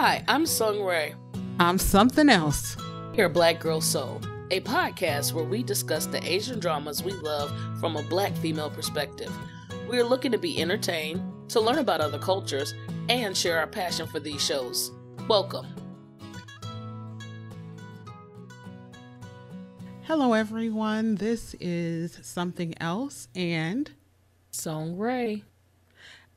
Hi, I'm Sung Ray. I'm something else. Here at Black Girl Soul, a podcast where we discuss the Asian dramas we love from a black female perspective. We are looking to be entertained, to learn about other cultures, and share our passion for these shows. Welcome. Hello, everyone. This is Something Else, and Song Ray.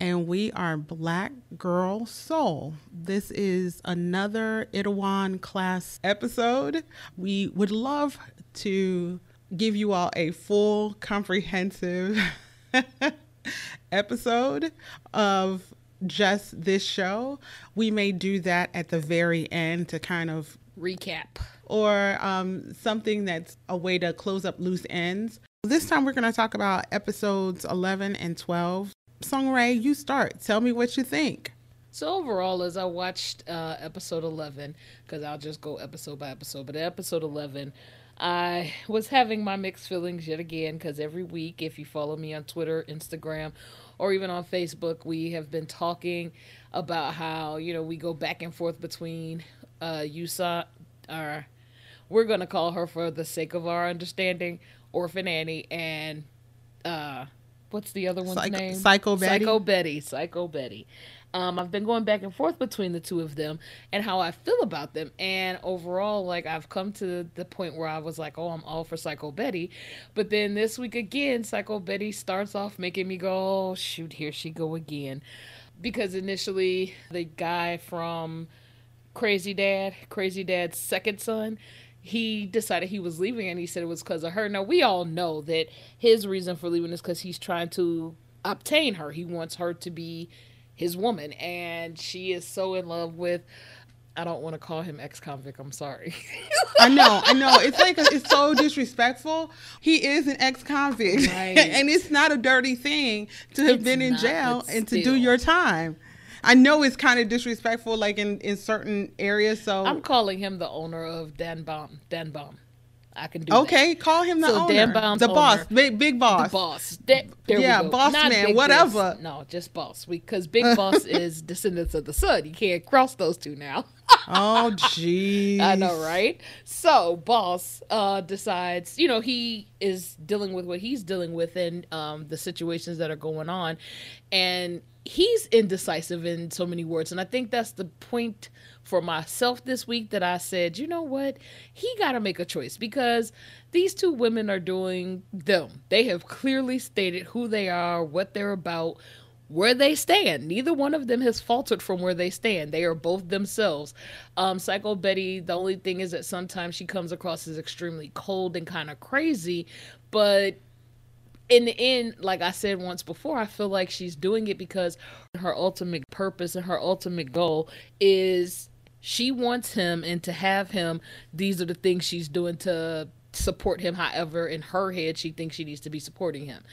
And we are Black Girl Soul. This is another Itaewon class episode. We would love to give you all a full, comprehensive episode of just this show. We may do that at the very end to kind of recap or um, something that's a way to close up loose ends. This time we're going to talk about episodes 11 and 12. Song Ray, you start. Tell me what you think. So overall, as I watched uh, episode 11, because I'll just go episode by episode, but episode 11, I was having my mixed feelings yet again because every week, if you follow me on Twitter, Instagram, or even on Facebook, we have been talking about how, you know, we go back and forth between uh, Yusa, our we're gonna call her for the sake of our understanding, Orphan Annie, and uh, what's the other one's Psycho, name? Psycho Betty. Psycho Betty. Psycho Betty. Um, I've been going back and forth between the two of them and how I feel about them. And overall, like I've come to the point where I was like, oh, I'm all for Psycho Betty. But then this week again, Psycho Betty starts off making me go, oh, shoot, here she go again. Because initially, the guy from Crazy Dad, Crazy Dad's second son, he decided he was leaving and he said it was because of her. Now, we all know that his reason for leaving is because he's trying to obtain her. He wants her to be his woman, and she is so in love with. I don't want to call him ex convict. I'm sorry. I know, I know. It's like it's so disrespectful. He is an ex convict, right. and it's not a dirty thing to have it's been in not, jail and to do your time. I know it's kind of disrespectful, like in in certain areas. So I'm calling him the owner of DanBam. Dan Bomb. I can do okay. That. Call him the so owner, DanBam's the owner, boss, big big boss, the boss. there yeah, boss Not man, whatever. no, just boss. Because big boss is descendants of the sun. You can't cross those two now. oh, jeez. I know, right? So, boss uh, decides, you know, he is dealing with what he's dealing with and um, the situations that are going on, and he's indecisive in so many words and i think that's the point for myself this week that i said you know what? He got to make a choice because these two women are doing them. They have clearly stated who they are what they're about where they stand. Neither one of them has faltered from where they stand. They are both themselves. Um psycho betty the only thing is that sometimes she comes across as extremely cold and kind of crazy but in the end, like I said once before, I feel like she's doing it because her ultimate purpose and her ultimate goal is she wants him and to have him. These are the things she's doing to support him. However, in her head, she thinks she needs to be supporting him.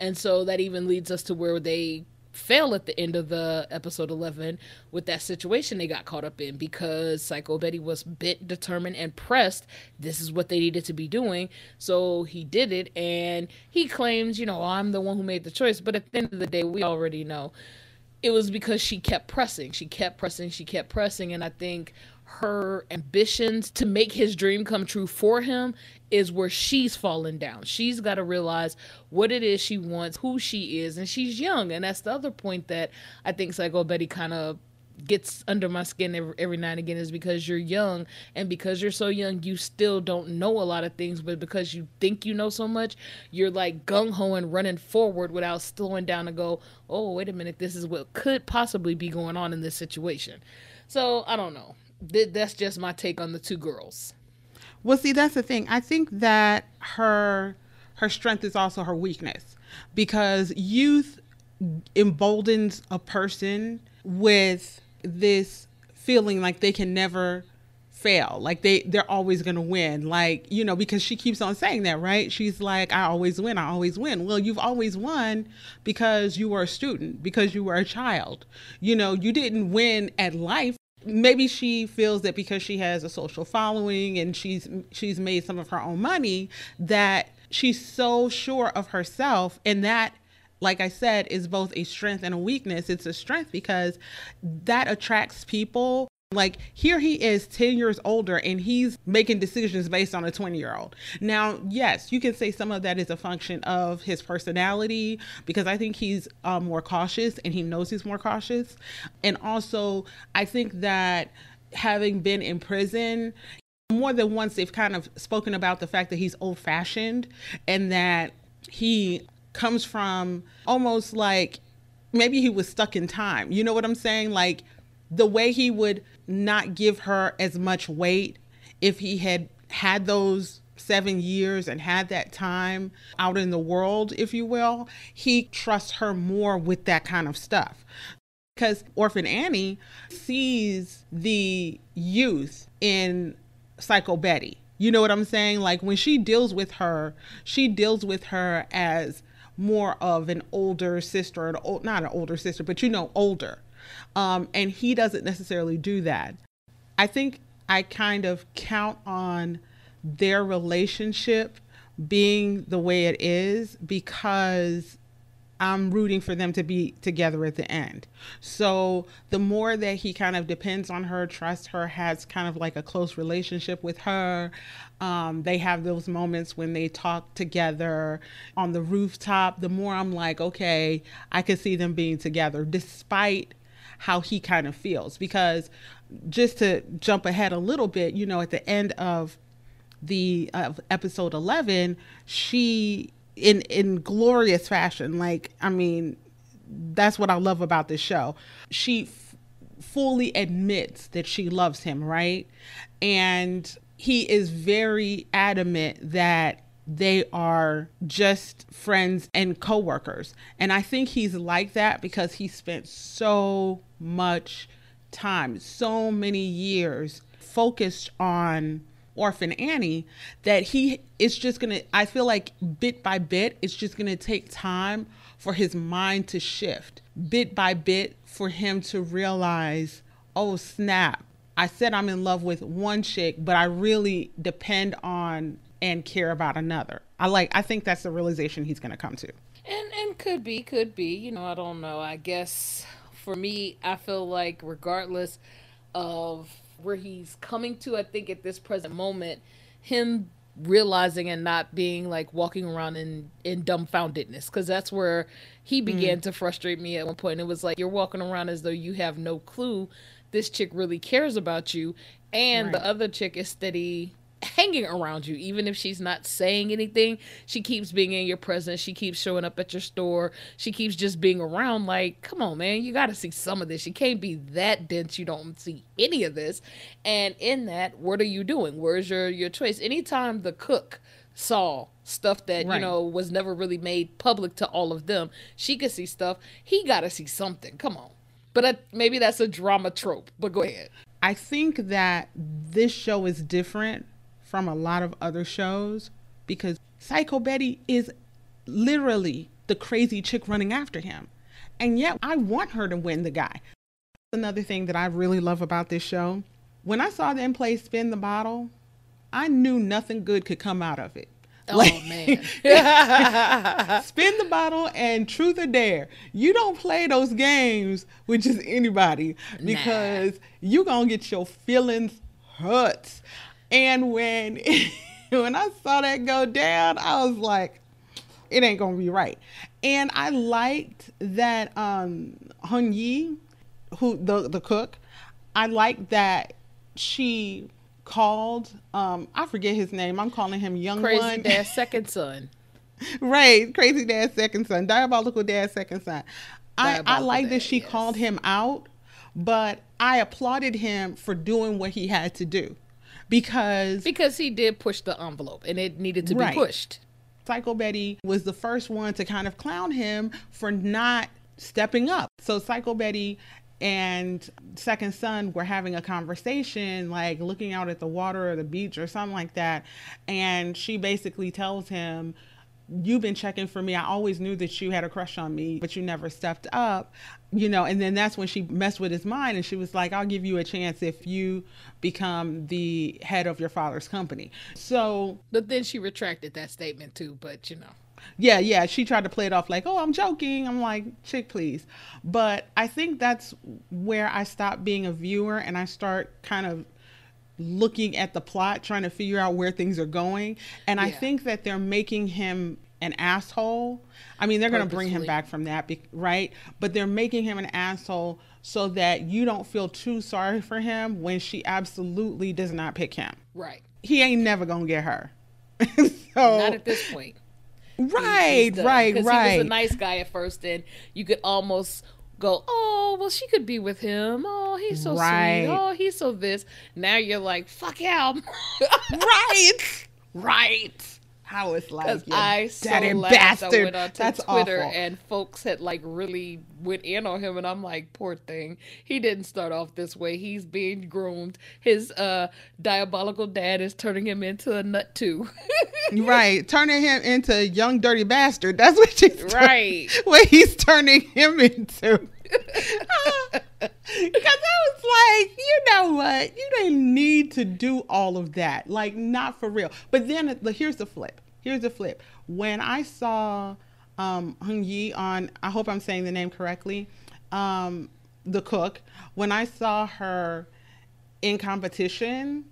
And so that even leads us to where they fail at the end of the episode 11 with that situation they got caught up in because Psycho Betty was bit determined and pressed. This is what they needed to be doing. So he did it and he claims, you know, oh, I'm the one who made the choice. But at the end of the day, we already know it was because she kept pressing. She kept pressing. She kept pressing. And I think her ambitions to make his dream come true for him is where she's falling down. She's got to realize what it is she wants, who she is, and she's young. And that's the other point that I think Psycho Betty kind of gets under my skin every, every now and again is because you're young and because you're so young you still don't know a lot of things but because you think you know so much you're like gung-ho and running forward without slowing down to go oh wait a minute this is what could possibly be going on in this situation so i don't know th- that's just my take on the two girls. Well, see, that's the thing. I think that her her strength is also her weakness because youth emboldens a person with this feeling like they can never fail like they they're always going to win like you know because she keeps on saying that right she's like i always win i always win well you've always won because you were a student because you were a child you know you didn't win at life maybe she feels that because she has a social following and she's she's made some of her own money that she's so sure of herself and that like I said is both a strength and a weakness. It's a strength because that attracts people Like here he is 10 years older and he's making decisions based on a 20 year old. Now, yes, you can say some of that is a function of his personality because I think he's uh, more cautious and he knows he's more cautious. And also, I think that having been in prison, more than once they've kind of spoken about the fact that he's old fashioned and that he comes from almost like maybe he was stuck in time. You know what I'm saying? Like the way he would not give her as much weight if he had had those seven years and had that time out in the world, if you will, he trusts her more with that kind of stuff. Because Orphan Annie sees the youth in Psycho Betty. You know what I'm saying? Like when she deals with her, she deals with her as more of an older sister, an not an older sister, but you know, older. Um, and he doesn't necessarily do that. I think I kind of count on their relationship being the way it is because I'm rooting for them to be together at the end. So the more that he kind of depends on her, trusts her, has kind of like a close relationship with her. Um, they have those moments when they talk together on the rooftop. The more I'm like, okay, I can see them being together, despite how he kind of feels. Because just to jump ahead a little bit, you know, at the end of the uh, episode 11, she in in glorious fashion. Like, I mean, that's what I love about this show. She f- fully admits that she loves him, right? And he is very adamant that they are just friends and coworkers. And I think he's like that because he spent so much time, so many years focused on Orphan Annie that he is just going to, I feel like bit by bit, it's just going to take time for his mind to shift, bit by bit, for him to realize, oh, snap. I said I'm in love with one chick, but I really depend on and care about another. I like I think that's the realization he's going to come to. And and could be, could be, you know, I don't know. I guess for me, I feel like regardless of where he's coming to, I think at this present moment, him realizing and not being like walking around in in dumbfoundedness because that's where he mm. began mm. to frustrate me at one point it was like you're walking around as though you have no clue this chick really cares about you and right. the other chick is steady hanging around you even if she's not saying anything. She keeps being in your presence. She keeps showing up at your store. She keeps just being around. Like come on man. You got to see some of this. You can't be that dense. You don't see any of this. And in that what are you doing? Where's your your choice? Anytime the cook saw stuff that right. you know was never really made public to all of them she could see stuff. He got to see something. Come on. But uh, maybe that's a drama trope but go ahead. I think that this show is different from a lot of other shows because Psycho Betty is literally the crazy chick running after him. And yet I want her to win the guy. Another thing that I really love about this show, when I saw them play Spin the Bottle, I knew nothing good could come out of it. Oh like, man. spin the bottle and truth or dare. You don't play those games with just anybody because nah. you're going to get your feelings hurt. And when when I saw that go down, I was like, it ain't gonna be right. And I liked that um Hun Yi, who the the cook, I liked that she called um I forget his name. I'm calling him young Crazy one. Dad's second son. right, crazy dad's second son, diabolical dad's second son. I, I like that she yes. called him out, but I applauded him for doing what he had to do because because he did push the envelope and it needed to right. be pushed. Psycho Betty was the first one to kind of clown him for not stepping up. So Psycho Betty and second son were having a conversation like looking out at the water or the beach or something like that and she basically tells him you've been checking for me. I always knew that you had a crush on me, but you never stepped up, you know. And then that's when she messed with his mind and she was like, I'll give you a chance if you become the head of your father's company. So, but then she retracted that statement too, but you know. Yeah, yeah. She tried to play it off like, oh, I'm joking. I'm like, chick, please. But I think that's where I stop being a viewer and I start kind of looking at the plot, trying to figure out where things are going. And I think that they're making him an asshole. I mean, they're going to bring him back from that, right? But they're making him an asshole so that you don't feel too sorry for him when she absolutely does not pick him. Right. He ain't never going to get her. so, Not at this point. Right, done. right, right. He was a nice guy at first, and you could almost go, "Oh, well, she could be with him. Oh, he's so Right. sweet. Oh, he's so this." Now you're like, "Fuck him," right, right. How it's like, I so daddy laughed. bastard. I went onto That's Twitter, awful. and folks had like really went in on him, and I'm like, "Poor thing. He didn't start off this way. He's being groomed. His uh diabolical dad is turning him into a nut too." right, turning him into a young dirty bastard. That's what she's turn- Right. what he's turning him into. Because I was like, you know what? You didn't need to do all of that. Like, not for real. But then the, here's the flip. Here's the flip. When I saw um, Hung Yi on, I hope I'm saying the name correctly, um, the cook, when I saw her in competition,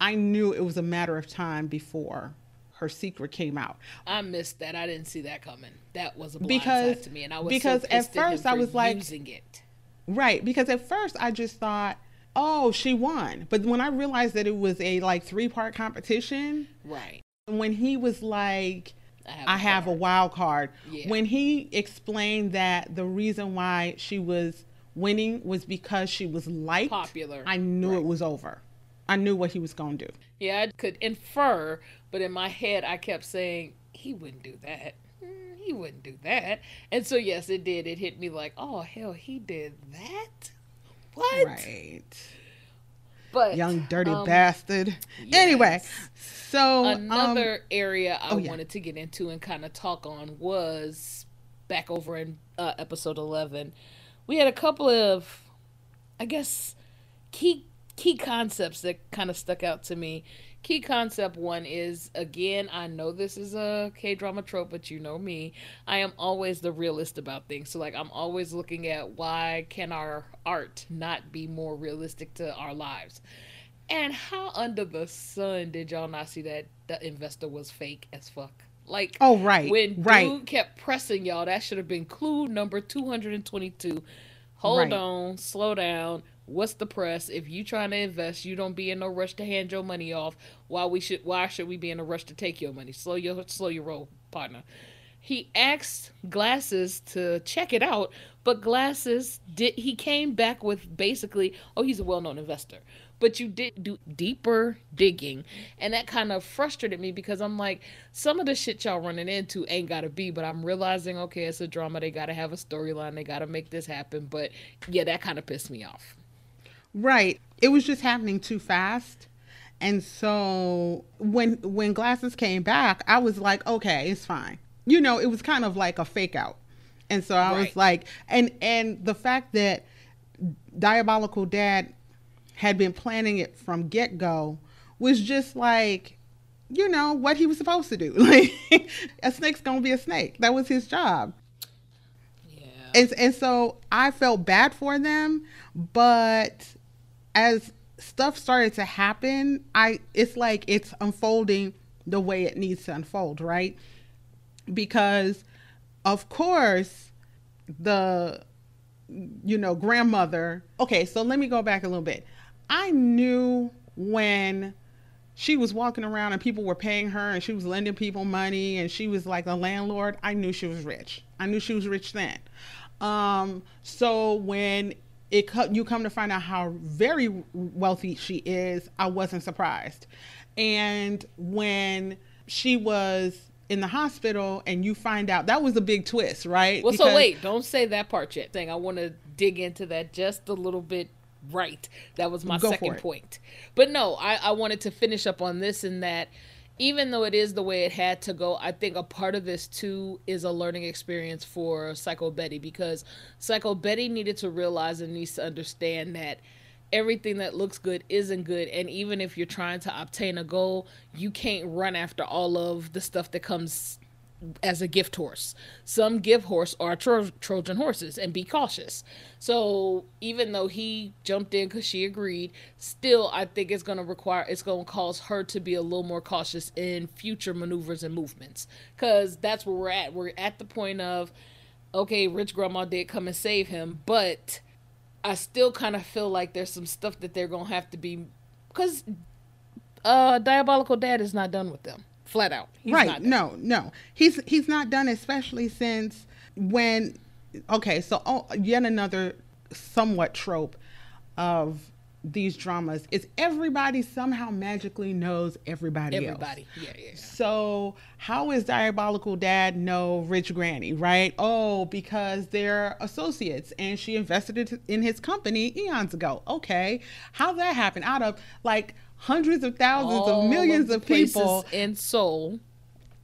I knew it was a matter of time before her secret came out. I missed that. I didn't see that coming. That was a blind Because- to me, and I was because so at pissed at first I was like- using it. Right, because at first I just thought, oh, she won. But when I realized that it was a like three part competition, Right. When he was like, I have. I have a wild card, Yeah. when he explained that the reason why she was winning was because she was liked, Popular. I knew Right. it was over. I knew what he was going to do. Yeah, I could infer, but in my head, I kept saying he wouldn't do that. Mm, He wouldn't do that. And so, yes, it did. It hit me like, oh hell, he did that. What? Right. But Young dirty um, bastard. Anyway, yes. so um, Another area I oh, yeah. wanted to get into and kind of talk on was back over in uh, episode 11. We had a couple of, I guess, key key concepts that kind of stuck out to me. Key concept one is again, I know this is a K drama trope, but you know me. I am always the realist about things. So like I'm always looking at why can our art not be more realistic to our lives? And how under the sun did y'all not see that the investor was fake as fuck? Like Oh, right, when right. dude kept pressing y'all, that should have been clue number two hundred and twenty-two. Hold Right. on, slow down. What's the press? If you trying to invest, you don't be in no rush to hand your money off. Why we should? Why should we be in a rush to take your money? Slow your slow your roll, partner. He asked Glasses to check it out, but Glasses did. He came back with basically, oh, he's a well-known investor. But you did do deeper digging, and that kind of frustrated me because I'm like, some of the shit y'all running into ain't gotta be. But I'm realizing, okay, it's a drama. They gotta have a storyline. They gotta make this happen. But yeah, that kind of pissed me off. Right. It was just happening too fast. And so when when glasses came back, I was like, okay, it's fine. You know, it was kind of like a fake out. And so I Right. was like and and the fact that Diabolical Dad had been planning it from get-go was just like you know what he was supposed to do. Like a snake's to be a snake. That was his job. Yeah. And, and so I felt bad for them, but as stuff started to happen, I it's like it's unfolding the way it needs to unfold, right? Because of course the you know grandmother. Okay, so let me go back a little bit. I knew when she was walking around and people were paying her and she was lending people money and she was like a landlord i knew she was rich i knew she was rich then um, so when it co- you come to find out how very wealthy she is i wasn't surprised and when she was in the hospital and you find out that was a big twist right Well, so wait, don't say that part yet. Thing I want to dig into that just a little bit. Right, that was my Go second point. But no, I, I wanted to finish up on this and that even though it is the way it had to go, I think a part of this too is a learning experience for Psycho Betty because Psycho Betty needed to realize and needs to understand that everything that looks good isn't good. And even if you're trying to obtain a goal you can't run after all of the stuff that comes as a gift horse. Some gift horse are Tro- Trojan horses, and be cautious. So even though he jumped in because she agreed, still I think it's going to require it's going to cause her to be a little more cautious in future maneuvers and movements because that's where we're at. We're at the point of okay, rich grandma did come and save him, but I still kind of feel like there's some stuff that they're going to have to be because uh diabolical dad is not done with them flat out. He's right. No, no. He's he's not done, especially since when. Okay, so oh, yet another somewhat trope of these dramas is everybody somehow magically knows everybody, everybody. else. Yeah, yeah, yeah. So how is Diabolical Dad know Rich Granny, right? Oh, because they're associates and she invested in his company eons ago. Okay. How that happen? Out of like hundreds of thousands All of millions of, of people in Seoul.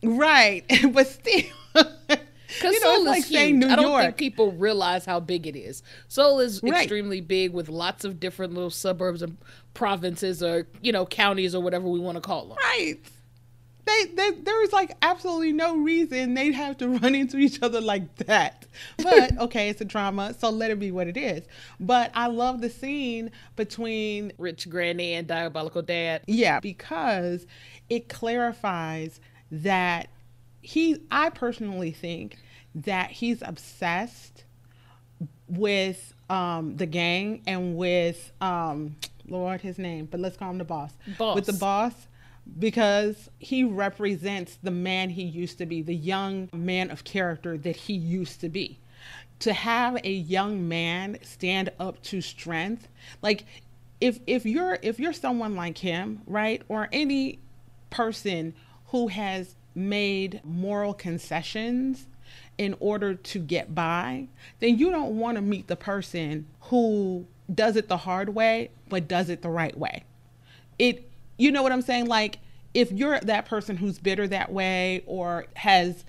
Right. but still Because you know, Seoul is like huge. I don't York. think people realize how big it is. Seoul is right. extremely big with lots of different little suburbs and provinces or, you know, counties or whatever we want to call them. Right. They, they, there is like absolutely no reason they'd have to run into each other like that. But okay, it's a drama, so let it be what it is. But I love the scene between Rich Granny and Diabolical Dad. Yeah, because it clarifies that he I personally think that he's obsessed with um, the gang and with um, Lord his name, but let's call him the boss. Boss. With the boss because he represents the man he used to be, the young man of character that he used to be. To have a young man stand up to strength, like if if you're if you're someone like him, right, or any person who has made moral concessions in order to get by, then you don't want to meet the person who does it the hard way but does it the right way. It you know what I'm saying? Like if you're that person who's bitter that way or has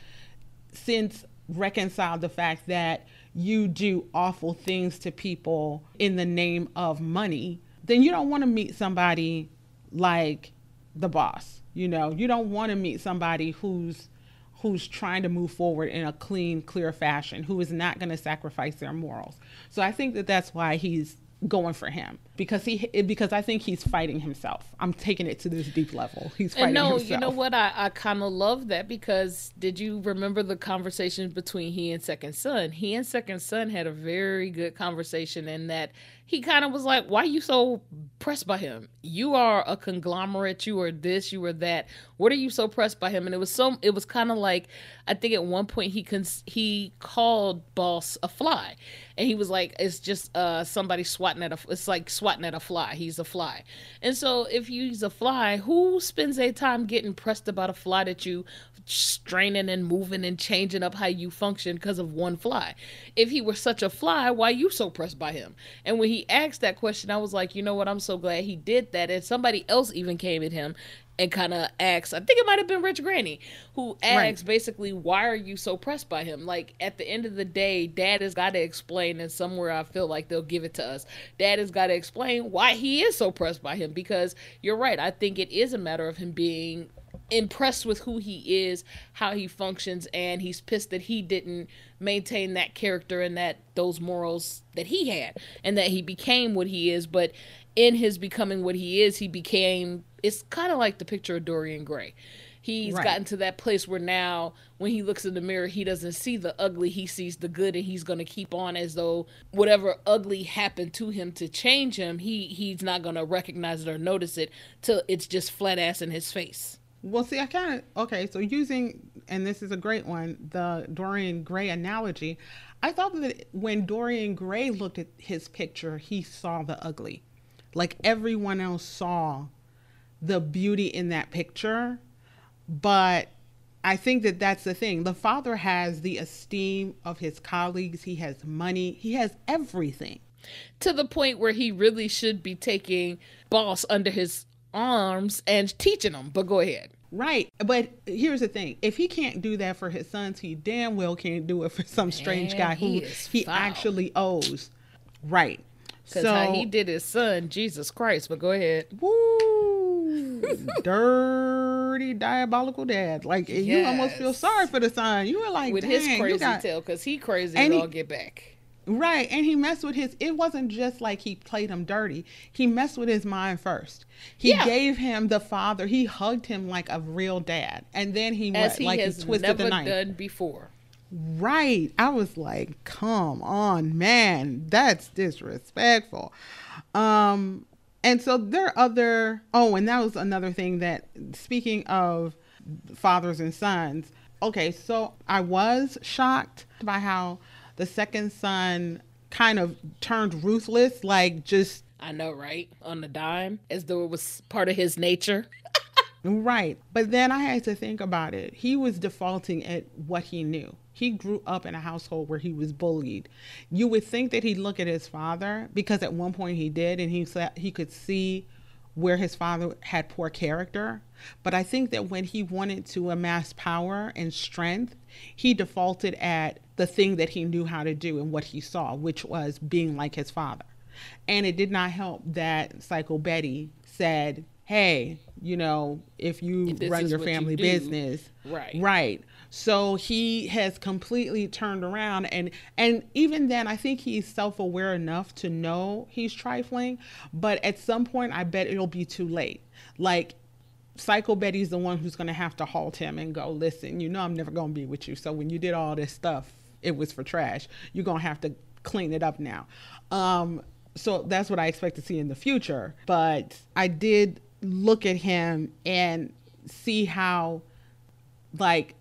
since reconciled the fact that you do awful things to people in the name of money, then you don't want to meet somebody like the boss you know, you don't want to meet somebody who's who's trying to move forward in a clean, clear fashion, who is not going to sacrifice their morals. So I think that that's why he's going for him because he because I think he's fighting himself. I'm taking it to this deep level. He's fighting and no, himself. you know what? I, I kind of love that because did you remember the conversation between he and Second Son? He and Second Son had a very good conversation in that he kind of was like, "Why are you so pressed by him? You are a conglomerate. You are this. You are that. What are you so pressed by him?" And it was so. It was kind of like, I think at one point he cons- he called Boss a fly, and he was like, "It's just uh somebody swatting at a. It's like swatting at a fly. He's a fly." And so if he's a fly, who spends their time getting pressed about a fly that you straining and moving and changing up how you function because of one fly. If he were such a fly, why you so pressed by him? And when he asked that question, I was like, you know what? I'm so glad he did that. And somebody else even came at him and kind of asks I think it might have been Rich Granny, who asks right. basically, why are you so pressed by him? Like, at the end of the day, dad has got to explain, and somewhere I feel like they'll give it to us. Dad has got to explain why he is so pressed by him because you're right. I think it is a matter of him being impressed with who he is, how he functions, and he's pissed that he didn't maintain that character and that those morals that he had, and that he became what he is. But in his becoming what he is, he became. It's kind of like the picture of Dorian Gray. He's right. gotten to that place where now, when he looks in the mirror, he doesn't see the ugly, he sees the good, and he's going to keep on as though whatever ugly happened to him to change him, he he's not going to recognize it or notice it till it's just flat ass in his face. Well, see, I kind of okay. So using, and this is a great one, the Dorian Gray analogy. I thought that when Dorian Gray looked at his picture, he saw the ugly, like everyone else saw the beauty in that picture. But I think that that's the thing. The father has the esteem of his colleagues. He has money. He has everything. To the point where he really should be taking boss under his arms and teaching them. But go ahead. Right. But here's the thing. If he can't do that for his sons, he damn well can't do it for some strange guy who he, he actually owes. Right. Because so, how he did his son, Jesus Christ. But go ahead. Woo. dirty diabolical dad. Like you almost feel sorry for the son. You were like, with his crazy got- tail because he crazy And and he- all get back. Right, and he messed with his. It wasn't just like he played him dirty. He messed with his mind first. He Yeah. gave him the father. He hugged him like a real dad, and then he As what, he like has he twisted never the knife. done before. Right. I was like, come on, man. That's disrespectful. Um and so there are other oh, and that was another thing that speaking of fathers and sons. Okay, so I was shocked by how the second son kind of turned ruthless, like just I know, right? On the dime, as though it was part of his nature. Right. But then I had to think about it. He was defaulting at what he knew. He grew up in a household where he was bullied. You would think that he'd look at his father because at one point he did and he said he could see where his father had poor character. But I think that when he wanted to amass power and strength, he defaulted at the thing that he knew how to do and what he saw, which was being like his father. And it did not help that Psycho Betty said, Hey, you know, if you If run your what you family do." business, Right. Right. So he has completely turned around and and even then I think he's self-aware enough to know he's trifling, but at some point I bet it'll be too late. Like Psycho Betty's the one who's going to have to halt him and go, "Listen, you know I'm never going to be with you. So when you did all this stuff, it was for trash. You're going to have to clean it up now." Um so that's what I expect to see in the future, but I did look at him and see how like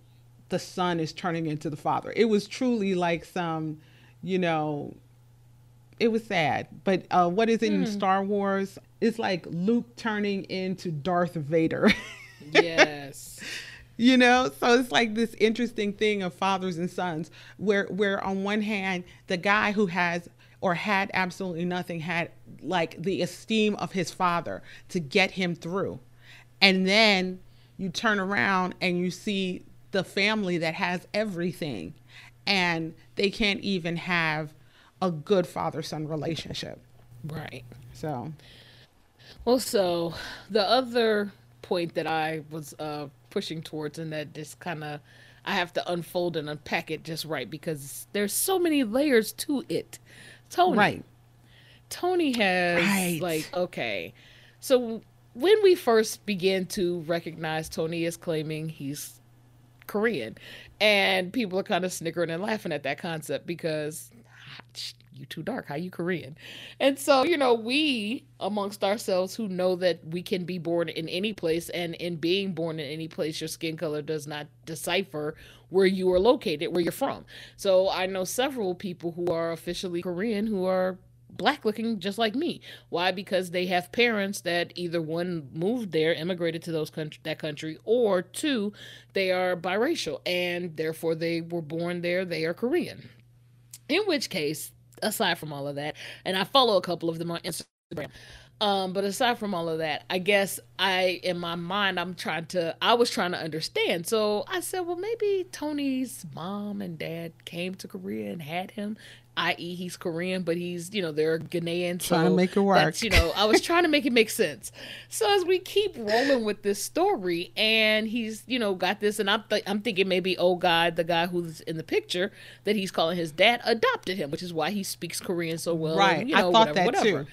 the son is turning into the father. It was truly like some, you know, it was sad. But uh, what is it in Star Wars? It's like Luke turning into Darth Vader. Yes. you know so it's like this interesting thing of fathers and sons where where on one hand the guy who has or had absolutely nothing had like the esteem of his father to get him through and then you turn around and you see the family that has everything and they can't even have a good father son relationship right. so Well, so the other point that I was uh, pushing towards, and that just kind of I have to unfold and unpack it just right because there's so many layers to it. Tony, right Tony has Right. like okay, so when we first began to recognize Tony is claiming he's Korean, and people are kind of snickering and laughing at that concept because you too dark. How you Korean? And so you know we amongst ourselves who know that we can be born in any place, and in being born in any place, your skin color does not decipher where you are located, where you're from. So I know several people who are officially Korean who are black looking just like me. Why? Because they have parents that either one moved there, immigrated to those country, that country, or two, they are biracial and therefore they were born there, they are Korean. In which case, aside from all of that, and I follow a couple of them on Instagram. Um, but aside from all of that, I guess I, in my mind, I'm trying to, I was trying to understand. So I said, well, maybe Tony's mom and dad came to Korea and had him, i.e., he's Korean, but he's, you know, they're Ghanaian. Trying to so make it work. that's, you know, I was trying to make it make sense. So as we keep rolling with this story, and he's, you know, got this, and I'm, th- I'm thinking maybe, oh God, the guy who's in the picture that he's calling his dad adopted him, which is why he speaks Korean so well. and, Right. you I thought whatever, that whatever. too.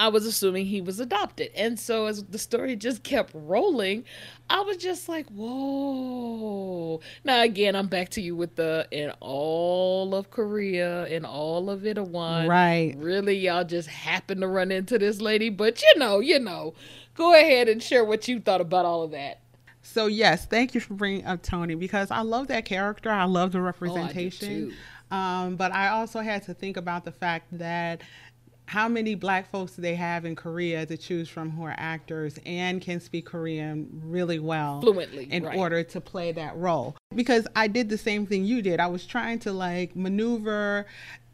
I was assuming he was adopted. And so as the story just kept rolling, I was just like, whoa. Now again, I'm back to you with the in all of Korea, in all of it, a Itaewon. Right. Really, y'all just happened to run into this lady, but you know, you know. Go ahead and share what you thought about all of that. So yes, thank you for bringing up Tony because I love that character. I love the representation. too. um, but I also had to think about the fact that how many black folks do they have in Korea to choose from who are actors and can speak Korean really well Fluently, in right. order to play that role. Because I did the same thing you did. I was trying to like maneuver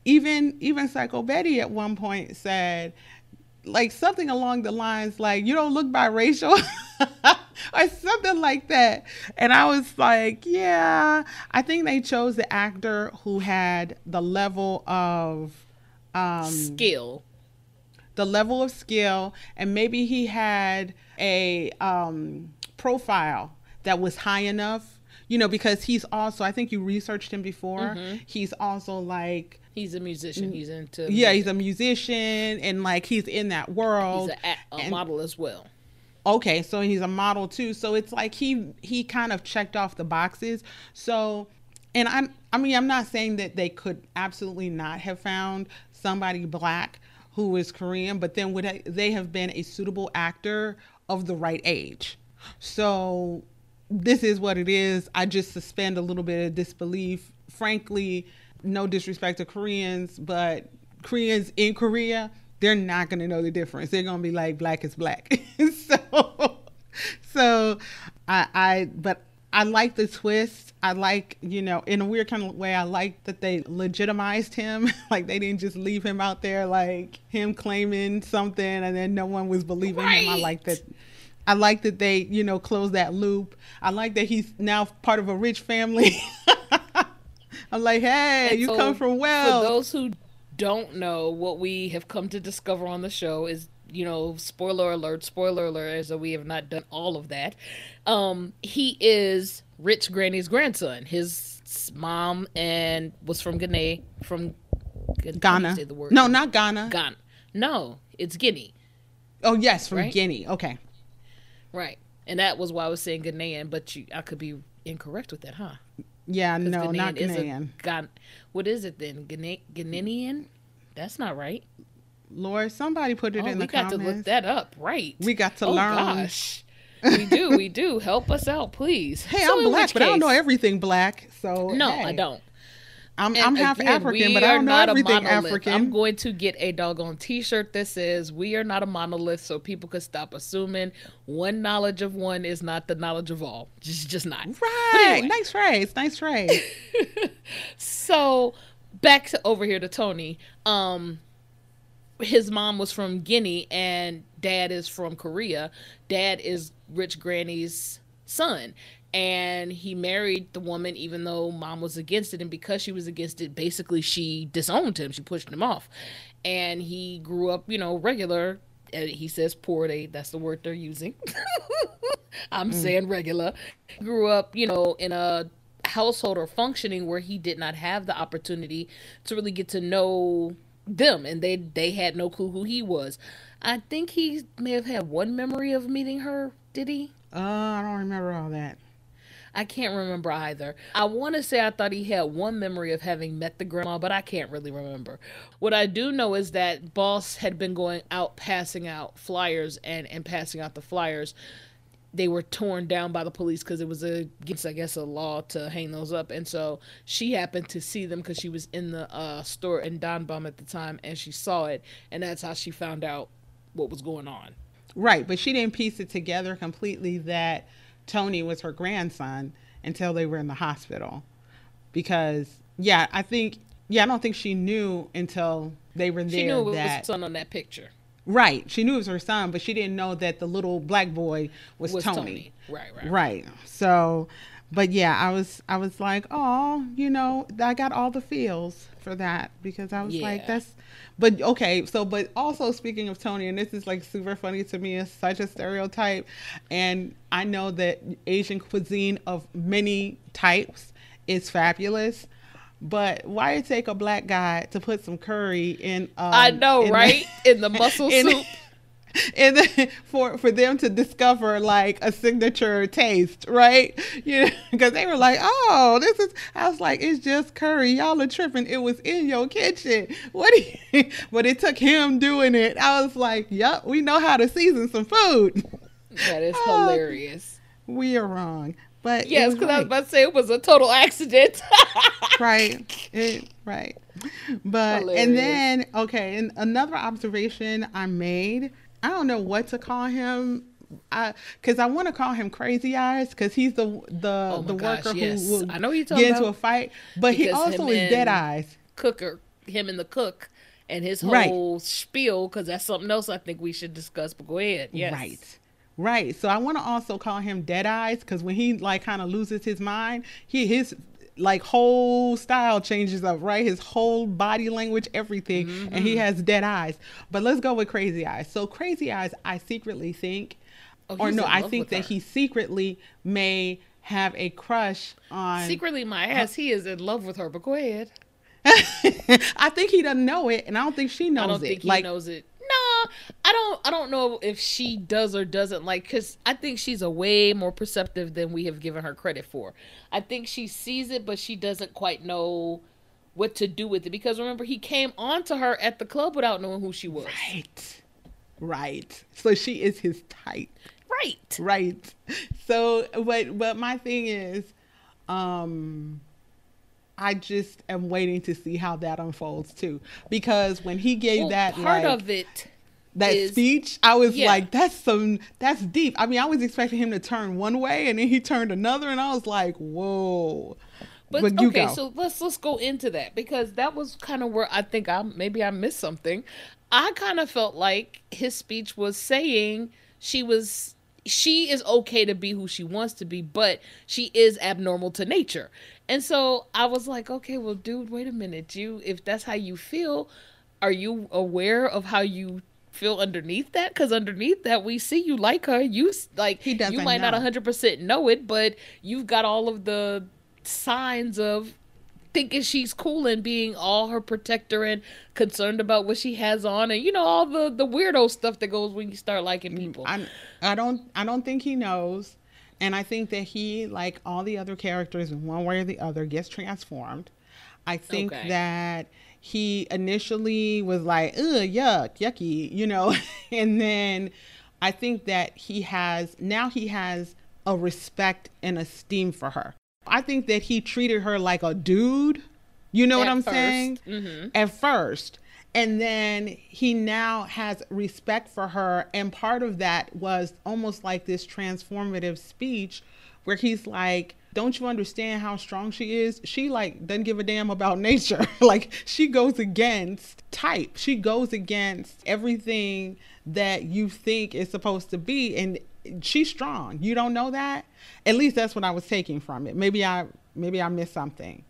even even Psycho Betty at one point said like something along the lines like you don't look biracial or something like that and i was like yeah i think they chose the actor who had the level of um Skill. the level of skill and maybe he had a um profile that was high enough. You know, because he's also I think you researched him before. Mm-hmm. He's also like He's a musician. He's into yeah, he's a musician and like he's in that world. he's a, a and- model as well. okay so he's a model too so it's like he he kind of checked off the boxes so and i'm i mean i'm not saying that they could absolutely not have found somebody black who is korean but then would they have been a suitable actor of the right age. So this is what it is. I just suspend a little bit of disbelief. Frankly no disrespect to koreans but koreans in korea they're not going to know the difference. They're going to be like black is black. So so i i but i like the twist i like you know in a weird kind of way i like that they legitimized him like they didn't just leave him out there like him claiming something and then no one was believing him i like that I like that they, you know, closed that loop. I like that he's now part of a rich family. I'm like, hey, you So, come from well. For those who don't know, what we have come to discover on the show is, you know, spoiler alert, spoiler alert, as though we have not done all of that. Um, he is Rich Granny's grandson. His mom and was from Ghana, from Ghana. say the word? No, not Ghana. Ghana. No, it's Guinea, Oh, yes, from Right? Guinea. Okay. right? And that was why I was saying Ghanaian, but you, I could be incorrect with that, huh? Yeah, no, not is a Ghanaian. Ghan- what is it then? Ghana- Ghanaian? That's not right. Lord, somebody put it Oh, in the comments. we got to look that up, right? We got to oh, learn. gosh, we do, we do. Help us out, please. Hey, So I'm black, but I don't know everything black. So No, hey. I don't. I'm, And I'm half again, African, but I don't know a everything. African. I'm going to get a doggone T-shirt that says "We are not a monolith," so people could stop assuming one knowledge of one is not the knowledge of all. Just, just not. Right. anyway. Nice phrase. Nice phrase. So back to over here to Tony. Um his mom was from Guinea and dad is from Korea. Dad is Rich Granny's son. And he married the woman even though mom was against it. And because she was against it, basically she disowned him. She pushed him off. And he grew up, you know, regular. He says poor. They that's the word they're using. I'm mm. saying regular. Grew up, you know, in a household or functioning where he did not have the opportunity to really get to know them and they they had no clue who he was. I think he may have had one memory of meeting her, did he? uh, I don't remember all that. I can't remember either. I want to say I thought he had one memory of having met the grandma, but I can't really remember. What I do know is that Boss had been going out passing out flyers and and passing out the flyers. They were torn down by the police because it was against, I guess, a law to hang those up. And so she happened to see them because she was in the uh, store in DanBam at the time, and she saw it, and that's how she found out what was going on. Right, but she didn't piece it together completely that Tony was her grandson until they were in the hospital. Because yeah, I think yeah, I don't think she knew until they were there She knew it was that son on that picture. Right. She knew it was her son, but she didn't know that the little black boy was, Was Tony. Tony. Right, right. Right. So, but yeah, I was I was like, oh, you know, I got all the feels for that because I was like, that's. But okay, so but also speaking of Tony, and this is like super funny to me, it's such a stereotype, and I know that Asian cuisine of many types is fabulous. But why take a black guy to put some curry in? Um, I know, in the- right? in the muscle in- soup. and then for for them to discover like a signature taste, right? You know, because they were like, "Oh, this is." I was like, "It's just curry. Y'all are tripping. It was in your kitchen. What?" Do you, but it took him doing it. I was like, "Yup, we know how to season some food. That is Oh, hilarious. we are wrong." But Yes, because I was right. about to say it was a total accident. right it, right but Hilarious. and then okay and another observation i made i don't know what to call him I because I want to call him Crazy Eyes because he's the the Oh the gosh, worker yes. who will I know get into about. a fight, but he also is Dead Eyes. Cooker, him and the cook, and his Right. whole spiel, because that's something else I think we should discuss. But go ahead. Yes. Right. Right. So I want to also call him Dead Eyes because when he like kind of loses his mind, he his like whole style changes up, right? His whole body language, everything, and he mm-hmm. has dead eyes. But let's go with Crazy Eyes. So Crazy Eyes, I secretly think Oh, or no, I think that her. he secretly may have a crush on. Secretly, my ass, he is in love with her. But go ahead. I think he doesn't know it, and I don't think she knows I don't it. think he like, knows it. I don't. I don't know if she does or doesn't like. Because I think she's a way more perceptive than we have given her credit for. I think she sees it, but she doesn't quite know what to do with it. Because remember, he came on to her at the club without knowing who she was. right, right. So she is his type. Right. right so but but my thing is um i just am waiting to see how that unfolds too because when he gave Well, that part like, of it. That is- speech i was Yeah. like that's some that's deep i mean i was expecting him to turn one way and then he turned another and i was like whoa But, But okay, go. so let's let's go into that because that was kind of where I think I maybe I missed something. I kind of felt like his speech was saying she was she is okay to be who she wants to be, but she is abnormal to nature. And so I was like, okay, well, dude, wait a minute. You if that's how you feel, are you aware of how you feel underneath that because underneath that we see you like her you like He you might not 100% know it but you've got all of the signs of thinking she's cool and being all her protector and concerned about what she has on and you know all the the weirdo stuff that goes when you start liking mm, people I, I don't I don't think he knows and I think that he like all the other characters in one way or the other gets transformed. I think Okay. that he initially was like, ugh, yuck, yucky, you know, and then I think that he has now he has a respect and esteem for her. I think that he treated her like a dude. You know what I'm first. saying? Mhm. At first. And then he now has respect for her. And part of that was almost like this transformative speech where he's like, Don't you understand how strong she is? She like doesn't give a damn about nature. like she goes against type. She goes against everything that you think is supposed to be. And she's strong. You don't know that? At least that's what I was taking from it. Maybe I maybe I missed something.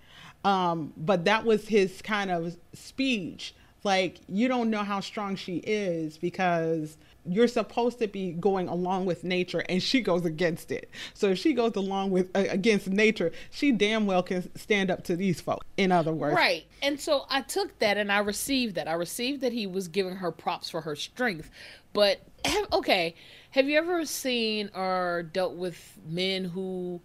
Um, but that was his kind of speech. Like, you don't know how strong she is because you're supposed to be going along with nature and she goes against it. So if she goes along with uh, against nature, she damn well can stand up to these folks. In other words, Right. And so I took that and I received that. I received that he was giving her props for her strength. But okay, have you ever seen or dealt with men who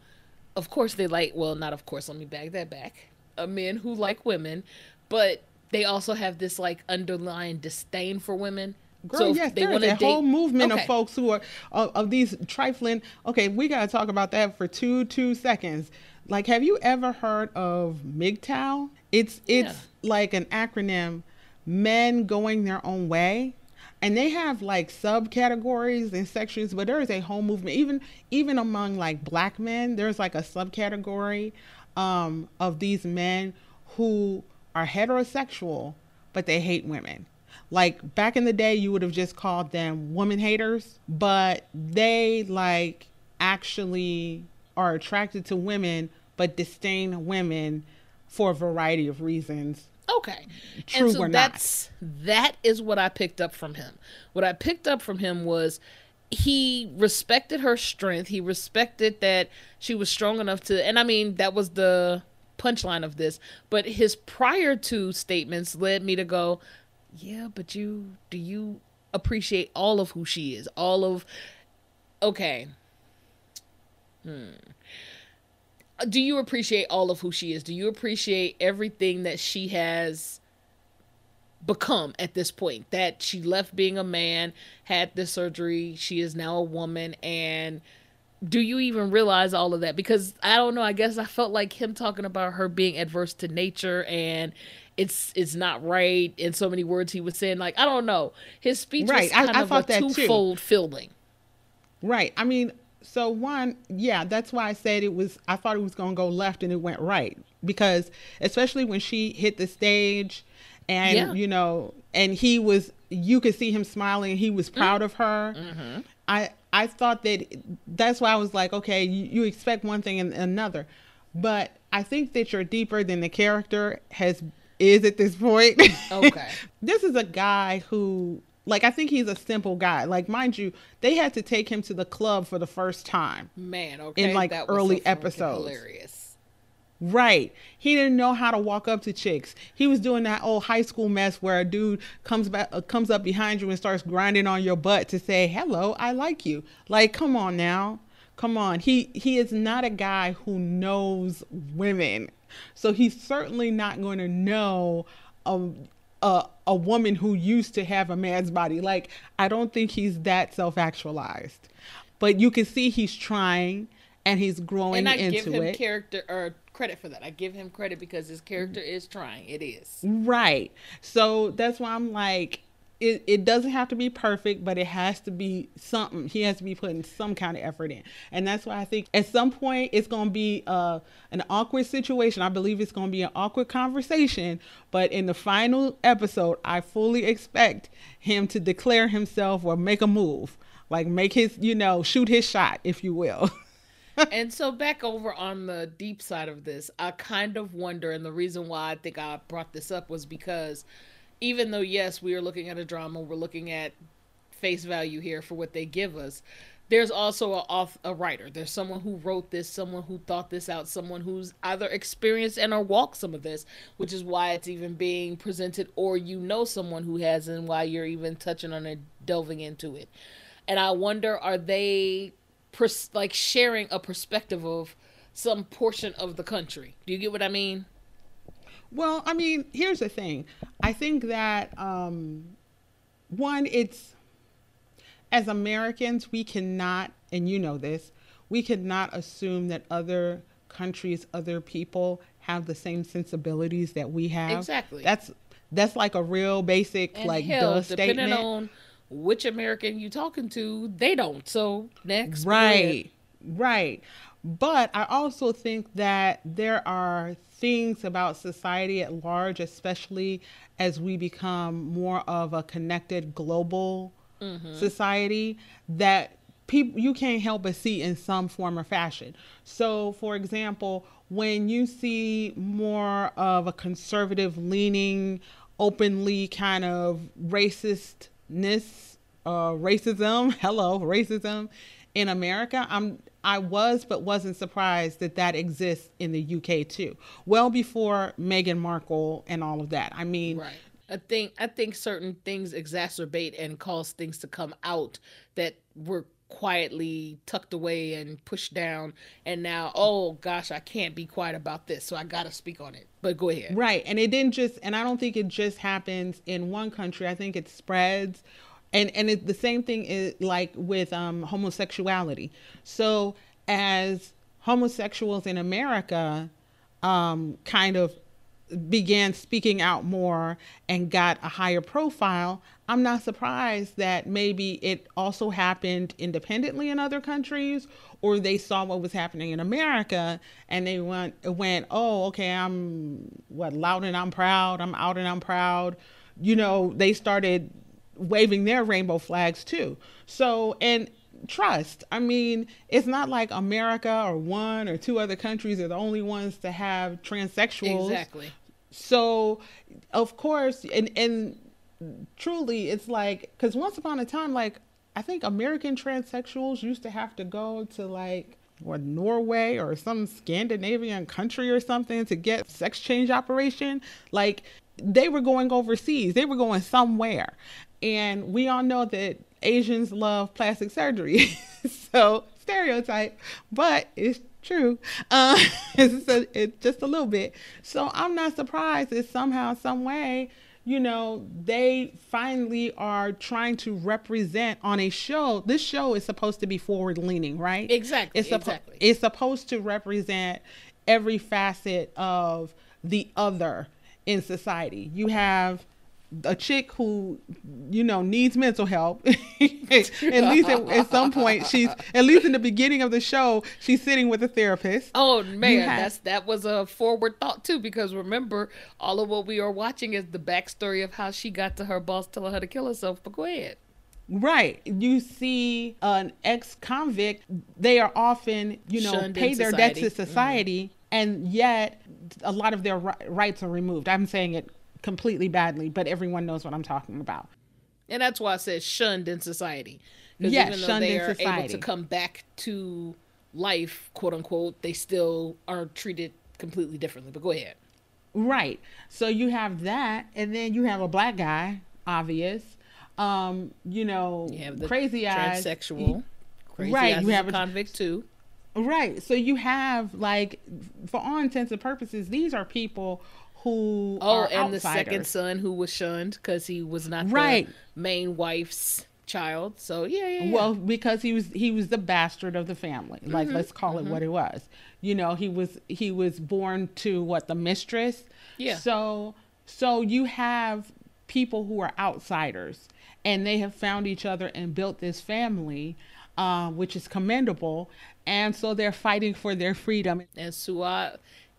of course they like well, not of course, let me back that back. Uh, men who like women, but they also have this like underlying disdain for women. Girl, if yes, they there's a whole movement Okay. of folks who are of, of these trifling. Okay, we got to talk about that for two two seconds. Like, have you ever heard of MGTOW? It's it's like an acronym, men going their own way, and they have like subcategories and sections. But there is a whole movement, even even among like black men. There's like a subcategory um, of these men who are heterosexual, but they hate women. Like back in the day, you would have just called them woman haters, but they like actually are attracted to women, but disdain women for a variety of reasons. Okay. True and so or not. that is what I picked up from him. What I picked up from him was he respected her strength. He respected that she was strong enough to and I mean that was the punchline of this, but his prior two statements led me to go, yeah, but you do you appreciate all of who she is? All of okay. Hmm. Do you appreciate all of who she is? Do you appreciate everything that she has become at this point? That she left being a man, had this surgery, she is now a woman, and do you even realize all of that? Because I don't know, I guess I felt like him talking about her being adverse to nature and it's it's not right in so many words he was saying like I don't know. His speech Right, was I- kind I of thought a that too. twofold feeling. Right. I mean, so one, yeah, that's why I said it was, I thought it was going to go left and it went right. Because especially when she hit the stage and, Yeah. you know, and he was, you could see him smiling. He was mm-hmm. proud of her. Mm-hmm. I, I thought that that's why I was like, okay, you, you expect one thing and another. But I think that you're deeper than the character has is at this point. Okay. this is a guy who Like I think he's a simple guy. Like mind you, they had to take him to the club for the first time. Man, okay. In, like, early so episodes. Hilarious. Right. He didn't know how to walk up to chicks. He was doing that old high school mess where a dude comes back uh, comes up behind you and starts grinding on your butt to say, "Hello, I like you." Like, come on now. Come on. He he is not a guy who knows women. So he's certainly not going to know a, a a woman who used to have a man's body. Like, I don't think he's that self-actualized. But you can see he's trying and he's growing And I into give him it. character or credit for that. I give him credit because his character mm-hmm. is trying. It is. Right. So that's why I'm like, it, it doesn't have to be perfect, but it has to be something. He has to be putting some kind of effort in. And that's why I think at some point it's going to be uh, an awkward situation. I believe it's going to be an awkward conversation. But in the final episode, I fully expect him to declare himself or make a move. Like make his, you know, shoot his shot, if you will. and so back over on the deep side of this, I kind of wonder, and the reason why I think I brought this up was because even though yes, we are looking at a drama, we're looking at face value here for what they give us. There's also a off a writer. There's someone who wrote this, someone who thought this out, someone who's either experienced and or walked some of this, which is why it's even being presented, or you know someone who has, and why you're even touching on it, delving into it. And I wonder, are they pers- like sharing a perspective of some portion of the country? Do you get what I mean? Well, I mean, here's the thing. I think that um, one, it's as Americans, we cannot, and you know this, we cannot assume that other countries, other people have the same sensibilities that we have. Exactly. That's that's like a real basic And like hell, duh depending statement. on which American you talking to, they don't. So next, Right, right. But I also think that there are things about society at large, especially as we become more of a connected global society, that people you can't help but see in some form or fashion. So, for example, when you see more of a conservative leaning, openly kind of racistness uh, racism. Hello, racism in America. I'm I was but wasn't surprised that that exists in the UK too. Well before Meghan Markle and all of that. I mean, Right. I think I think certain things exacerbate and cause things to come out that were quietly tucked away and pushed down and now oh gosh I can't be quiet about this so I got to speak on it. But go ahead. Right. And it didn't just and I don't think it just happens in one country. I think it spreads. And and it, the same thing is like with um homosexuality. So as homosexuals in America um kind of began speaking out more and got a higher profile, I'm not surprised that maybe it also happened independently in other countries or they saw what was happening in America and they went went, "Oh, okay, I'm what loud and I'm proud. I'm out and I'm proud." You know, they started waving their rainbow flags too. So, and trust. I mean, it's not like America or one or two other countries are the only ones to have transsexuals. Exactly. So, of course, and and truly, it's like because once upon a time, like I think American transsexuals used to have to go to like what Norway or some Scandinavian country or something to get sex change operation. Like they were going overseas, they were going somewhere, and we all know that Asians love plastic surgery. so stereotype, but it's true. Uh, it's, a, it's just a little bit. So I'm not surprised that somehow, some way, you know, they finally are trying to represent on a show. This show is supposed to be forward leaning, right? Exactly, It's, suppo- exactly. it's supposed to represent every facet of the other in society. You have a chick who you know needs mental help at least at, at some point she's at least in the beginning of the show she's sitting with a therapist Oh man, that's that was a forward thought too because remember all of what we are watching is the backstory of how she got to her boss telling her to kill herself. But go ahead. Right. You see an ex convict, they are often, you know, Shunned pay their debt to society. Mm-hmm. society, and yet a lot of their rights are removed. I'm saying it completely badly, but everyone knows what I'm talking about. And that's why I said shunned in society. Because Yes, even though shunned they in are able society. to come back to life, quote unquote, they still are treated completely differently. But go ahead. Right. So you have that, and then you have a black guy, obvious. Um, you know, You have the crazy eyes. transsexual. Crazy Right, Eyes you have a- convict too. Right. So you have like, for all intents and purposes, these are people who Oh, are and the second son who was shunned because he was not Right. the main wife's child. So yeah, yeah, yeah. Well, because he was he was the bastard of the family. Like Mm-hmm, let's call it what it was. You know, he was he was born to what the mistress. Yeah. So so you have people who are outsiders and they have found each other and built this family, uh, which is commendable. And so they're fighting for their freedom. and Soo-ah,